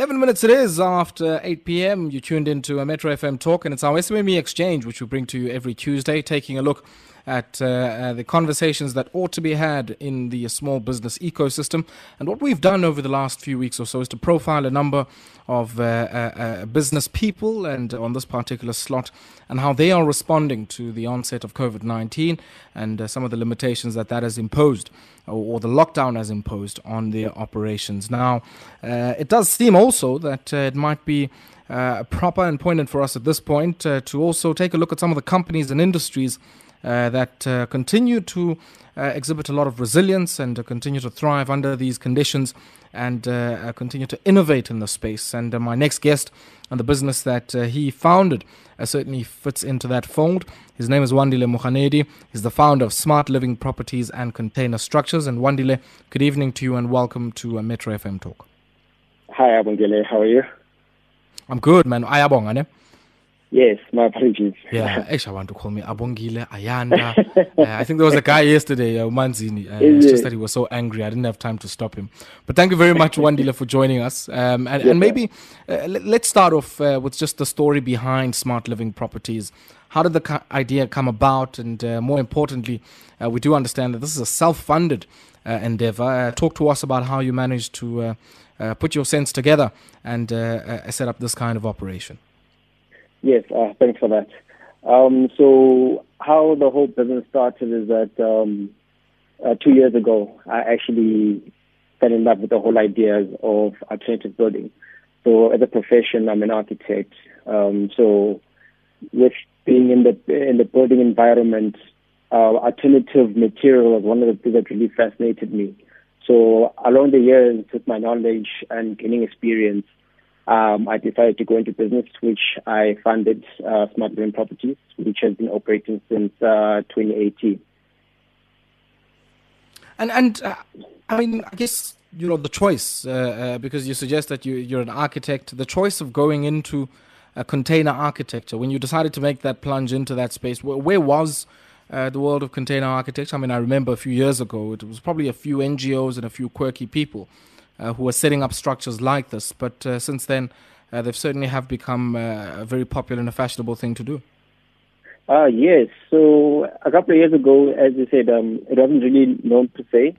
11 minutes it is after 8 p.m. You tuned into a Metro FM talk, and it's our SMME exchange, which we bring to you every Tuesday, taking a look at uh, uh, the conversations that ought to be had in the small business ecosystem. And what we've done over the last few weeks or so is to profile a number of uh, uh, uh business people and on this particular slot and how they are responding to the onset of COVID 19 and uh, some of the limitations that that has imposed or, the lockdown has imposed on their operations. Now, it does seem also that it might be uh, proper and poignant for us at this point uh, to also take a look at some of the companies and industries uh, Uh, that uh, continue to uh, exhibit a lot of resilience and uh, continue to thrive under these conditions and uh, continue to innovate in the space. And my next guest and the business that he founded certainly fits into that fold. His name is Wandile Moganedi. He's the founder of Smart Living Properties and Container Structures. And Wandile, good evening to you and welcome to Metro FM Talk. Hi, Abongile. How are you? I'm good, man. Ayabonga, ne? Yes, my apologies. Yeah, actually, I want to call me Abongile, Ayanda. uh, I think there was a guy yesterday, uh, Manzini. Uh, it's just that he was so angry. I didn't have time to stop him. But thank you very much, Wandile, for joining us. Um, and, and, maybe uh, let's start off uh, with just the story behind Smart Living Properties. How did the ca- idea come about? And uh, more importantly, uh, we do understand that this is a self funded endeavor. talk to us about how you managed to put your sense together and set up this kind of operation. Yes, uh, thanks for that. Um, so how the whole business started is that um, uh, two years ago, I actually fell in love with the whole idea of alternative building. So as a profession, I'm an architect. Um, so with being in the in the building environment, uh, alternative material was one of the things that really fascinated me. So along the years, with my knowledge and gaining experience, um, I decided to go into business, which I funded uh, Smart Green Properties, which has been operating since uh, 2018. And and uh, I mean, I guess you know the choice uh, uh, because you suggest that you you're an architect. The choice of going into a container architecture when you decided to make that plunge into that space. Where, where was uh, the world of container architecture? I mean, I remember a few years ago, it was probably a few NGOs and a few quirky people who are setting up structures like this. But uh, since then, uh, they've certainly have become a very popular and a fashionable thing to do. Uh, yes. So a couple of years ago, as you said, um, it wasn't really known per se.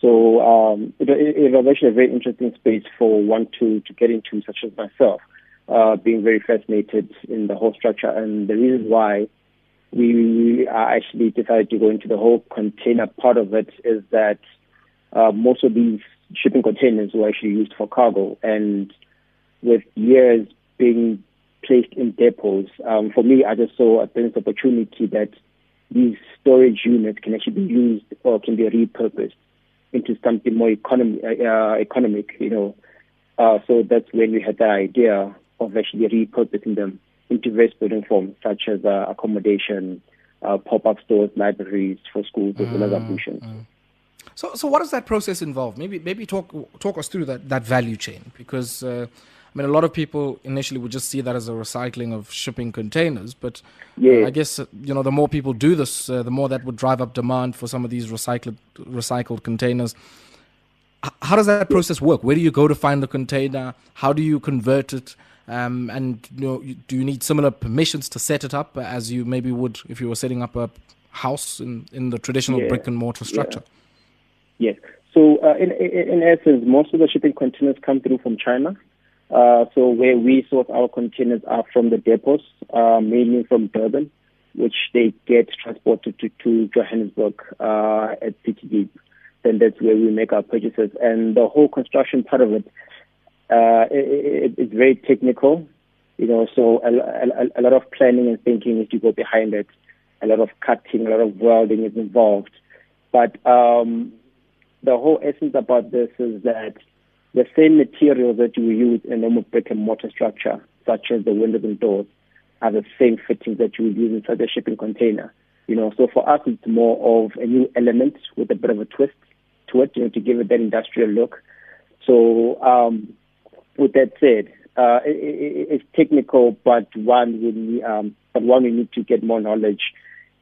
So um, it, it, was actually a very interesting space for one to, to get into, such as myself, uh, being very fascinated in the whole structure. And the reason why we actually decided to go into the whole container part of it is that uh, most of these shipping containers were actually used for cargo. And with years being placed in depots, um, for me, I just saw a business opportunity that these storage units can actually be used or can be repurposed into something more economy, uh, economic, you know. Uh, so that's when we had the idea of actually repurposing them into various building forms, such as uh, accommodation, uh, pop-up stores, libraries for schools, as well as ablutions. So, so what does that process involve? Maybe, maybe talk talk us through that that value chain because. Uh, I mean, a lot of people initially would just see that as a recycling of shipping containers, but yeah. uh, I guess uh, you know the more people do this, uh, the more that would drive up demand for some of these recycled recycled containers. H- how does that process work? Where do you go to find the container? How do you convert it? Um, and you know, do you need similar permissions to set it up as you maybe would if you were setting up a house in, in the traditional yeah. brick and mortar structure? Yeah. Yes. So uh, in, in, essence, most of the shipping containers come through from China. Uh, so where we source our containers are from the depots, uh, mainly from Durban, which they get transported to, to Johannesburg uh, at City Deep. Then that's where we make our purchases. And the whole construction part of it, uh, it, it, it's very technical. You know, so a, a, a lot of planning and thinking is to go behind it. A lot of cutting, a lot of welding is involved. But um, the whole essence about this is that the same materials that you use in a normal brick and mortar structure, such as the windows and doors, are the same fittings that you would use inside the shipping container. You know, so for us, it's more of a new element with a bit of a twist to it, you know, to give it that industrial look. So, um, with that said, uh, it, it, it's technical, but one will, um, but one we need to get more knowledge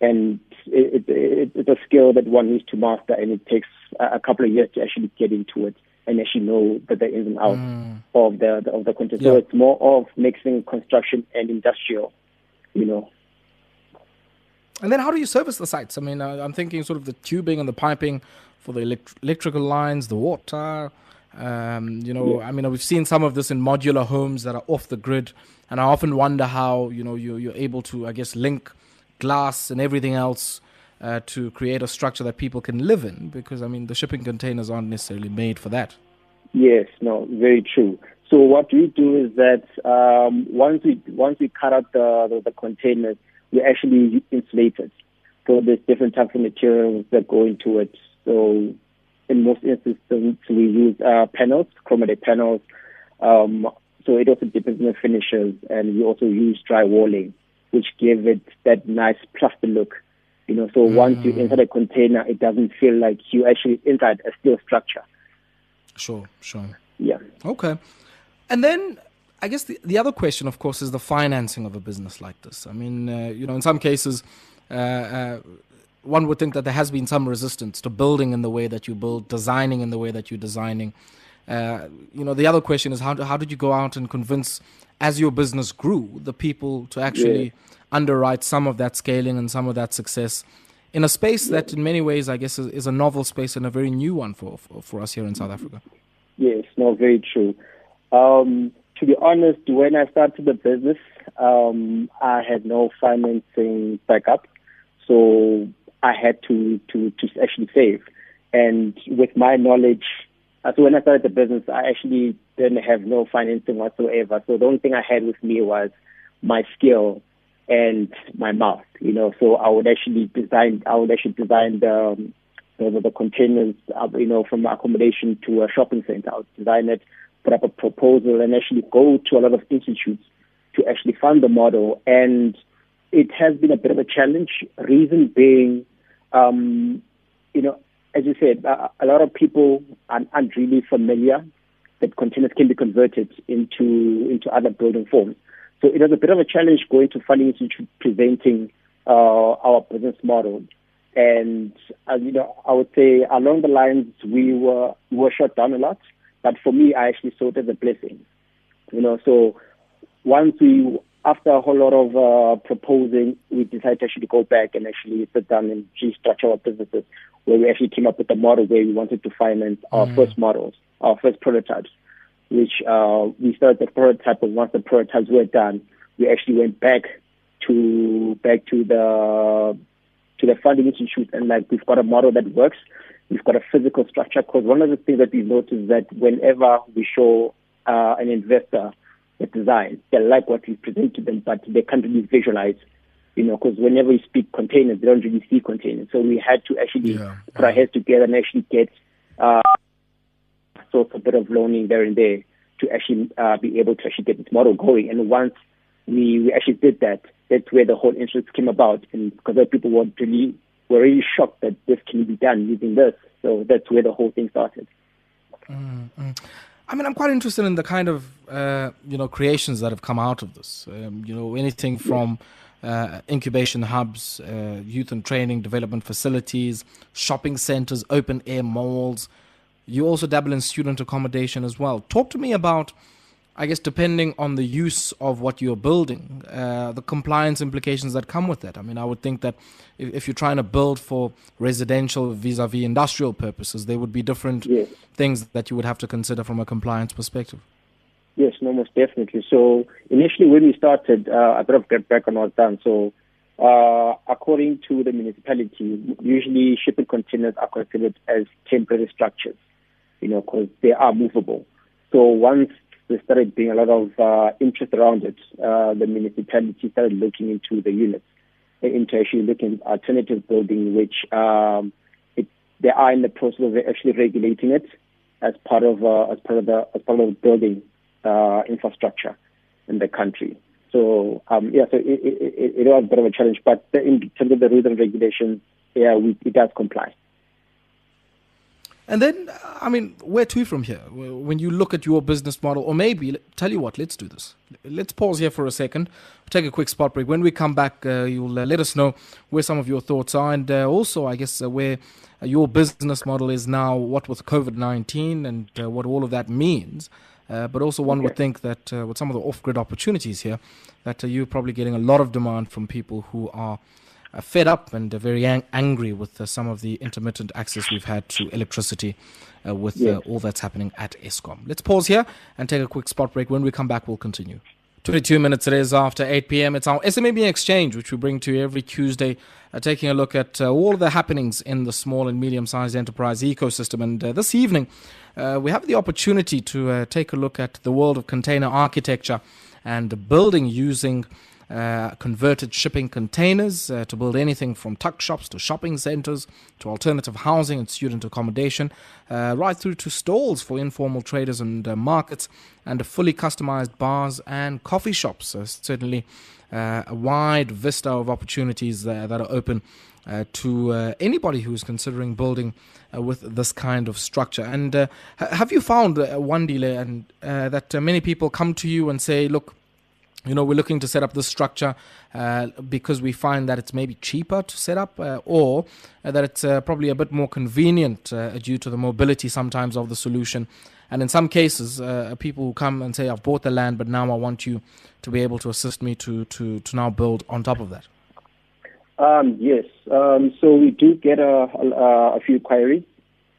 and it, it, it's a skill that one needs to master, and it takes a couple of years to actually get into it and actually know that the ins and outs mm. of the, of the content. So it's more of mixing construction and industrial, you know. And then how do you service the sites? I mean, uh, I'm thinking sort of the tubing and the piping for the elect- electrical lines, the water. Um, you know, yeah. I mean, we've seen some of this in modular homes that are off the grid, and I often wonder how you know you're, you're able to, I guess, link glass and everything else uh, to create a structure that people can live in. Because I mean, the shipping containers aren't necessarily made for that. Yes, no, very true. So what we do is that um, once we once we cut out the, the, the containers, we actually insulate it. So there's different types of materials that go into it. So in most instances, we use uh, panels, chromated panels. Um, so it also depends on the finishes, and we also use drywalling, which give it that nice plaster look. You know, so mm. once you enter the container, it doesn't feel like you actually inside a steel structure. Sure, sure. Yeah. Okay. And then I guess the, the other question, of course, is the financing of a business like this. I mean, uh, you know, in some cases, uh, uh, one would think that there has been some resistance to building in the way that you build, designing in the way that you're designing. Uh, you know, the other question is how, how did you go out and convince, as your business grew, the people to actually yeah. underwrite some of that scaling and some of that success in a space yeah. that, in many ways, I guess, is, is, a novel space and a very new one for, for, for us here in South Africa? Yes, no, very true. Um, to be honest, when I started the business, um, I had no financing backup. So I had to, to, to actually save. And with my knowledge, uh, so when I started the business, I actually didn't have no financing whatsoever. So the only thing I had with me was my skill and my mouth, you know. So I would actually design, I would actually design the, the, the containers, uh, you know, from accommodation to a shopping center. I would design it, put up a proposal, and actually go to a lot of institutes to actually fund the model. And it has been a bit of a challenge. Reason being, um, you know, as you said, a lot of people aren't, really familiar that containers can be converted into into other building forms. So it was a bit of a challenge going to funding institute presenting uh, our business model. And uh, you know, I would say along the lines we were we were shut down a lot, but for me, I actually saw it as a blessing. You know, so once we after a whole lot of uh, proposing, we decided to actually go back and actually sit down and restructure our businesses, where we actually came up with a model where we wanted to finance our mm. first models, our first prototypes, which uh, we started the prototype, and once the prototypes were done, we actually went back to back to the to the funding institute and like we've got a model that works. We've got a physical structure because one of the things that we've noticed is that whenever we show uh, an investor the design. They like what we present to them, but they can't really visualize, you know, because whenever you speak containers, they don't really see containers. So we had to actually yeah. put our heads together and actually get uh, sort of a bit of learning there and there to actually uh, be able to actually get this model going. And once we, we actually did that, that's where the whole interest came about. And because people were really were really shocked that this can be done using this. So that's where the whole thing started. Mm-hmm. I mean, I'm quite interested in the kind of uh, you know creations that have come out of this. Um, you know, anything from uh, incubation hubs, uh, youth and training development facilities, shopping centers, open air malls. You also dabble in student accommodation as well. Talk to me about I guess depending on the use of what you're building, uh, the compliance implications that come with that. I mean, I would think that if, if you're trying to build for residential vis-a-vis industrial purposes, there would be different yes. things that you would have to consider from a compliance perspective. Yes, no, most definitely. So initially, when we started, uh, a bit of background was done. So uh, according to the municipality, usually shipping containers are considered as temporary structures, you know, because they are movable. So once there started being a lot of uh, interest around it. Uh, the municipality started looking into the units, into actually looking at alternative building, which um, it, they are in the process of actually regulating it as part of uh, as part of the as part of the building uh, infrastructure in the country. So um, yeah, so it, it, it, was a bit of a challenge, but in terms of the rules and regulations, yeah, we, it does comply. And then, I mean, where to from here? When you look at your business model, or maybe, tell you what, let's do this. Let's pause here for a second, take a quick spot break. When we come back, uh, you'll uh, let us know where some of your thoughts are, and uh, also, I guess, uh, where uh, your business model is now, what with COVID 19 and uh, what all of that means. But also, one okay. would think that with some of the off grid opportunities here, that you're probably getting a lot of demand from people who are uh, fed up and uh, very ang- angry with uh, some of the intermittent access we've had to electricity with yes. all that's happening at Eskom. Let's pause here and take a quick spot break. When we come back, we'll continue. 22 minutes it is after 8 p.m. It's our SMME Exchange, which we bring to you every Tuesday, uh, taking a look at uh, all the happenings in the small and medium sized enterprise ecosystem. And uh, this evening, we have the opportunity to take a look at the world of container architecture and building using uh, converted shipping containers uh, to build anything from tuck shops to shopping centers to alternative housing and student accommodation, uh, right through to stalls for informal traders and uh, markets, and fully customized bars and coffee shops. certainly, uh, a wide vista of opportunities that are open. Uh, to uh, anybody who's considering building uh, with this kind of structure. And have you found, uh, Wandile, and that many people come to you and say, "Look, you know, we're looking to set up this structure uh, because we find that it's maybe cheaper to set up uh, or uh, that it's uh, probably a bit more convenient uh, due to the mobility sometimes of the solution. And in some cases, people who come and say, I've bought the land, but now I want you to be able to assist me to, to, to now build on top of that. Um, yes. Um, so we do get a, a, a few queries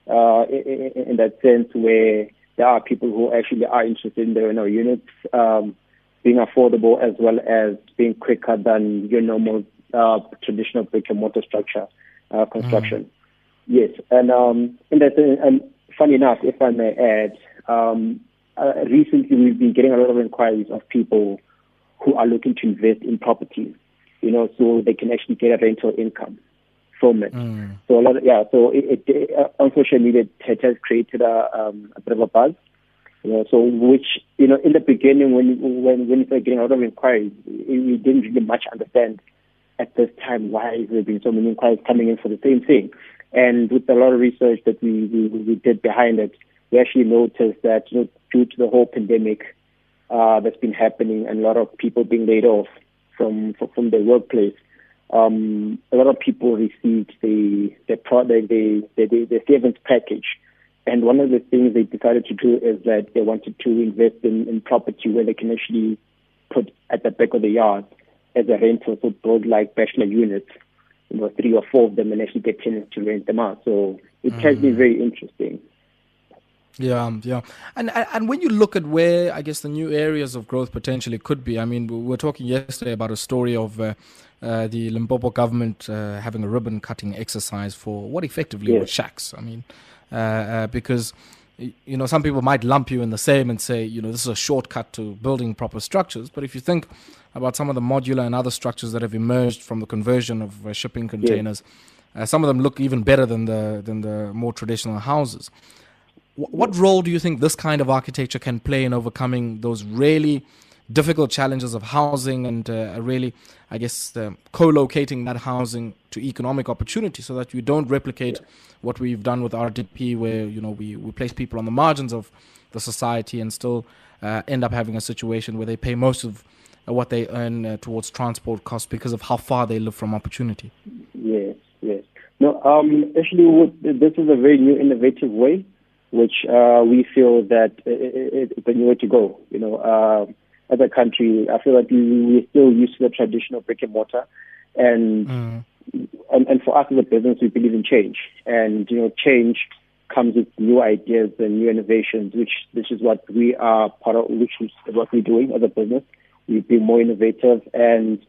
in, in, that sense where there are people who actually are interested in their know, units. Um, being affordable as well as being quicker than your normal uh, traditional brick and mortar structure uh, construction. Mm. Yes, and um, and that's and funny enough, if I may add, um, uh, recently we've been getting a lot of inquiries of people who are looking to invest in properties, you know, so they can actually get a rental income from it. Mm. So a lot, of, yeah. So it, it, uh, on social media, it has created a, um, a bit of a buzz. So which you know in the beginning when when when we started getting a lot of inquiries, we didn't really much understand at this time why there been so many inquiries coming in for the same thing. And with a lot of research that we we, we did behind it, we actually noticed that you know due to the whole pandemic uh, that's been happening and a lot of people being laid off from from their workplace, um, a lot of people received the the product the, the, the savings package and one of the things they decided to do is that they wanted to invest in, in property where they can actually put at the back of the yard as a rental, so build like bachelor units, you know, three or four of them and actually get tenants to rent them out. So it mm. has been mm. very interesting. Yeah, yeah, and and when you look at where I guess the new areas of growth potentially could be, I mean, we were talking yesterday about a story of uh, uh, the Limpopo government uh, having a ribbon cutting exercise for what effectively yes. were shacks. I mean, uh, uh, because you know some people might lump you in the same and say you know this is a shortcut to building proper structures but if you think about some of the modular and other structures that have emerged from the conversion of uh, shipping containers yeah. uh, some of them look even better than the than the more traditional houses w- what role do you think this kind of architecture can play in overcoming those really difficult challenges of housing and uh, really, I guess, uh, co-locating that housing to economic opportunity so that you don't replicate yeah. what we've done with RDP, where you know we, we place people on the margins of the society and still uh, end up having a situation where they pay most of what they earn uh, towards transport costs because of how far they live from opportunity. Yes, yes. No, um, actually, this is a very new, innovative way, which uh, we feel that it, it, it's a new way to go. You know, uh, as a country, I feel like we, we're still used to the traditional brick and mortar, and, mm. and and for us as a business, we believe in change, and you know, change comes with new ideas and new innovations, which this is what we are part of, which is what we're doing as a business. We be more innovative, and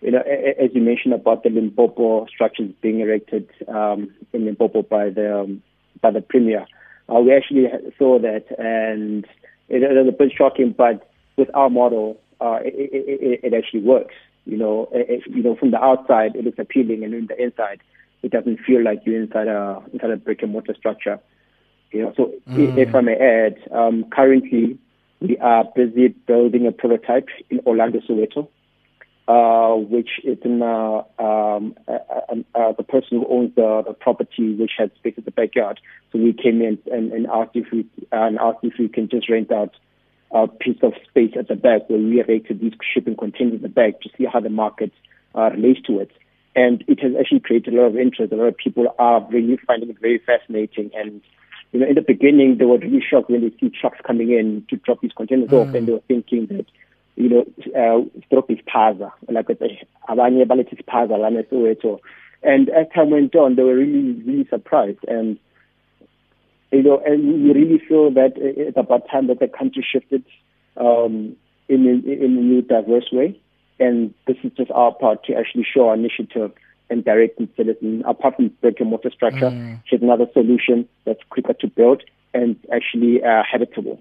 you know, as you mentioned about the Limpopo structures being erected um, in Limpopo by the um, by the premier, uh, we actually saw that, and it, it was a bit shocking, but with our model, uh, it, it, it, actually works. You know, it, you know, from the outside it looks appealing, and in the inside, it doesn't feel like you're inside a inside a brick and mortar structure. You know, so mm. if I may add, um, currently we are busy building a prototype in Orlando, Soweto. uh, which is in uh, um, uh, the person who owns the, the property, which had space at the backyard. So we came in and, and asked if we and asked if we can just rent out a piece of space at the back where we erected these shipping containers in the back to see how the market uh, relates to it. And it has actually created a lot of interest. A lot of people are really finding it very fascinating. And you know, in the beginning, they were really shocked when they see trucks coming in to drop these containers mm. off, and they were thinking that you know, uh, drop isiphaza, like abanye balethi isiphaza lana eSoweto. And as time went on, they were really, really surprised. And, you know, and we really feel that it's about time that the country shifted um, in, in, in a new, diverse way. And this is just our part to actually show our initiative and direct citizen. Apart from brick and mortar structure, mm. here's another solution that's quicker to build and actually uh, habitable.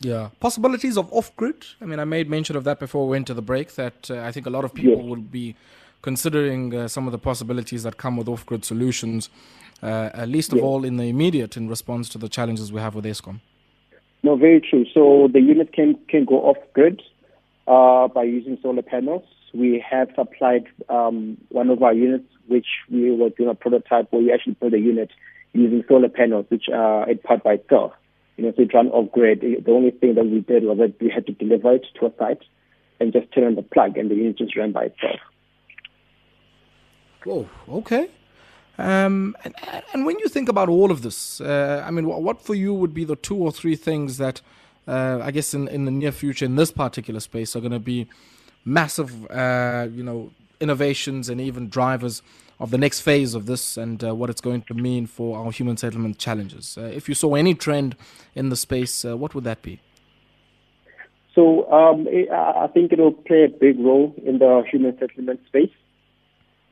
Yeah. Possibilities of off grid. I mean, I made mention of that before we went to the break that uh, I think a lot of people yes. will be considering uh, some of the possibilities that come with off grid solutions, uh, at least of all in the immediate in response to the challenges we have with Eskom. No, very true. So the unit can, can go off grid uh, by using solar panels. We have supplied um, one of our units, which we were doing a prototype where we actually built a unit using solar panels, which are uh, powered by itself you know, so it ran off grid. The only thing that we did was that we had to deliver it to a site and just turn on the plug, and the unit just ran by itself. Oh, okay. Um, and, and when you think about all of this, uh, I mean, what, for you would be the two or three things that, uh, I guess, in, in the near future in this particular space are going to be massive, uh, you know, innovations and even drivers of the next phase of this and uh, what it's going to mean for our human settlement challenges. Uh, if you saw any trend in the space, uh, what would that be? So um, I think it will play a big role in the human settlement space.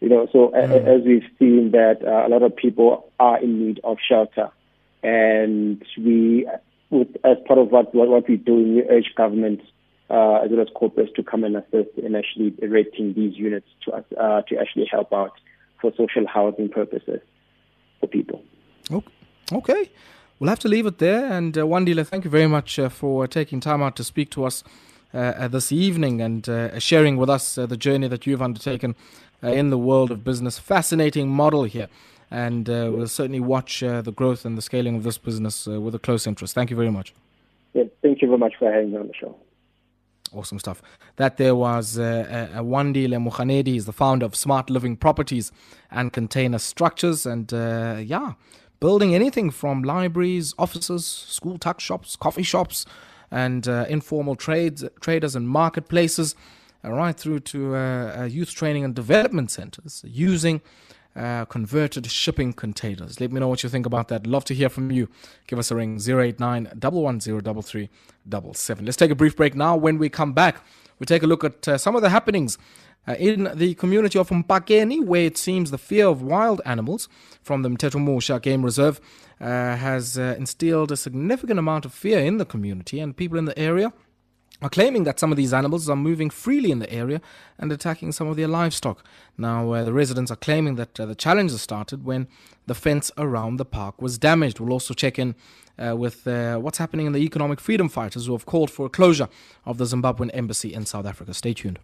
You know, so mm. as we've seen that uh, a lot of people are in need of shelter, and we, with, as part of what what, what we do, we urge government uh, as well as corporates to come and assist in actually erecting these units to us uh, to actually help out for social housing purposes for people. Okay. We'll have to leave it there. And uh, Wandile, thank you very much uh, for taking time out to speak to us uh, this evening and uh, sharing with us uh, the journey that you've undertaken uh, in the world of business. Fascinating model here. And uh, we'll certainly watch the growth and the scaling of this business with a close interest. Thank you very much. Yeah, thank you very much for having me on the show. Awesome stuff. That there was uh, uh, Wandile Moganedi. He's the founder of Smart Living Properties and Container Structures. And uh, yeah, building anything from libraries, offices, school tuck shops, coffee shops, and uh, informal trades, traders and marketplaces, uh, right through to uh, uh, youth training and development centers using uh, converted shipping containers. Let me know what you think about that. Love to hear from you. Give us a ring 089 110 Let's take a brief break now. When we come back, we take a look at uh, some of the happenings uh, in the community of Mpakeni, where it seems the fear of wild animals from the Mthethomusha Game Reserve uh, has uh, instilled a significant amount of fear in the community and people in the area are claiming that some of these animals are moving freely in the area and attacking some of their livestock. Now, uh, the residents are claiming that uh, the challenges started when the fence around the park was damaged. We'll also check in uh, with uh, what's happening in the economic freedom fighters who have called for a closure of the Zimbabwean embassy in South Africa. Stay tuned.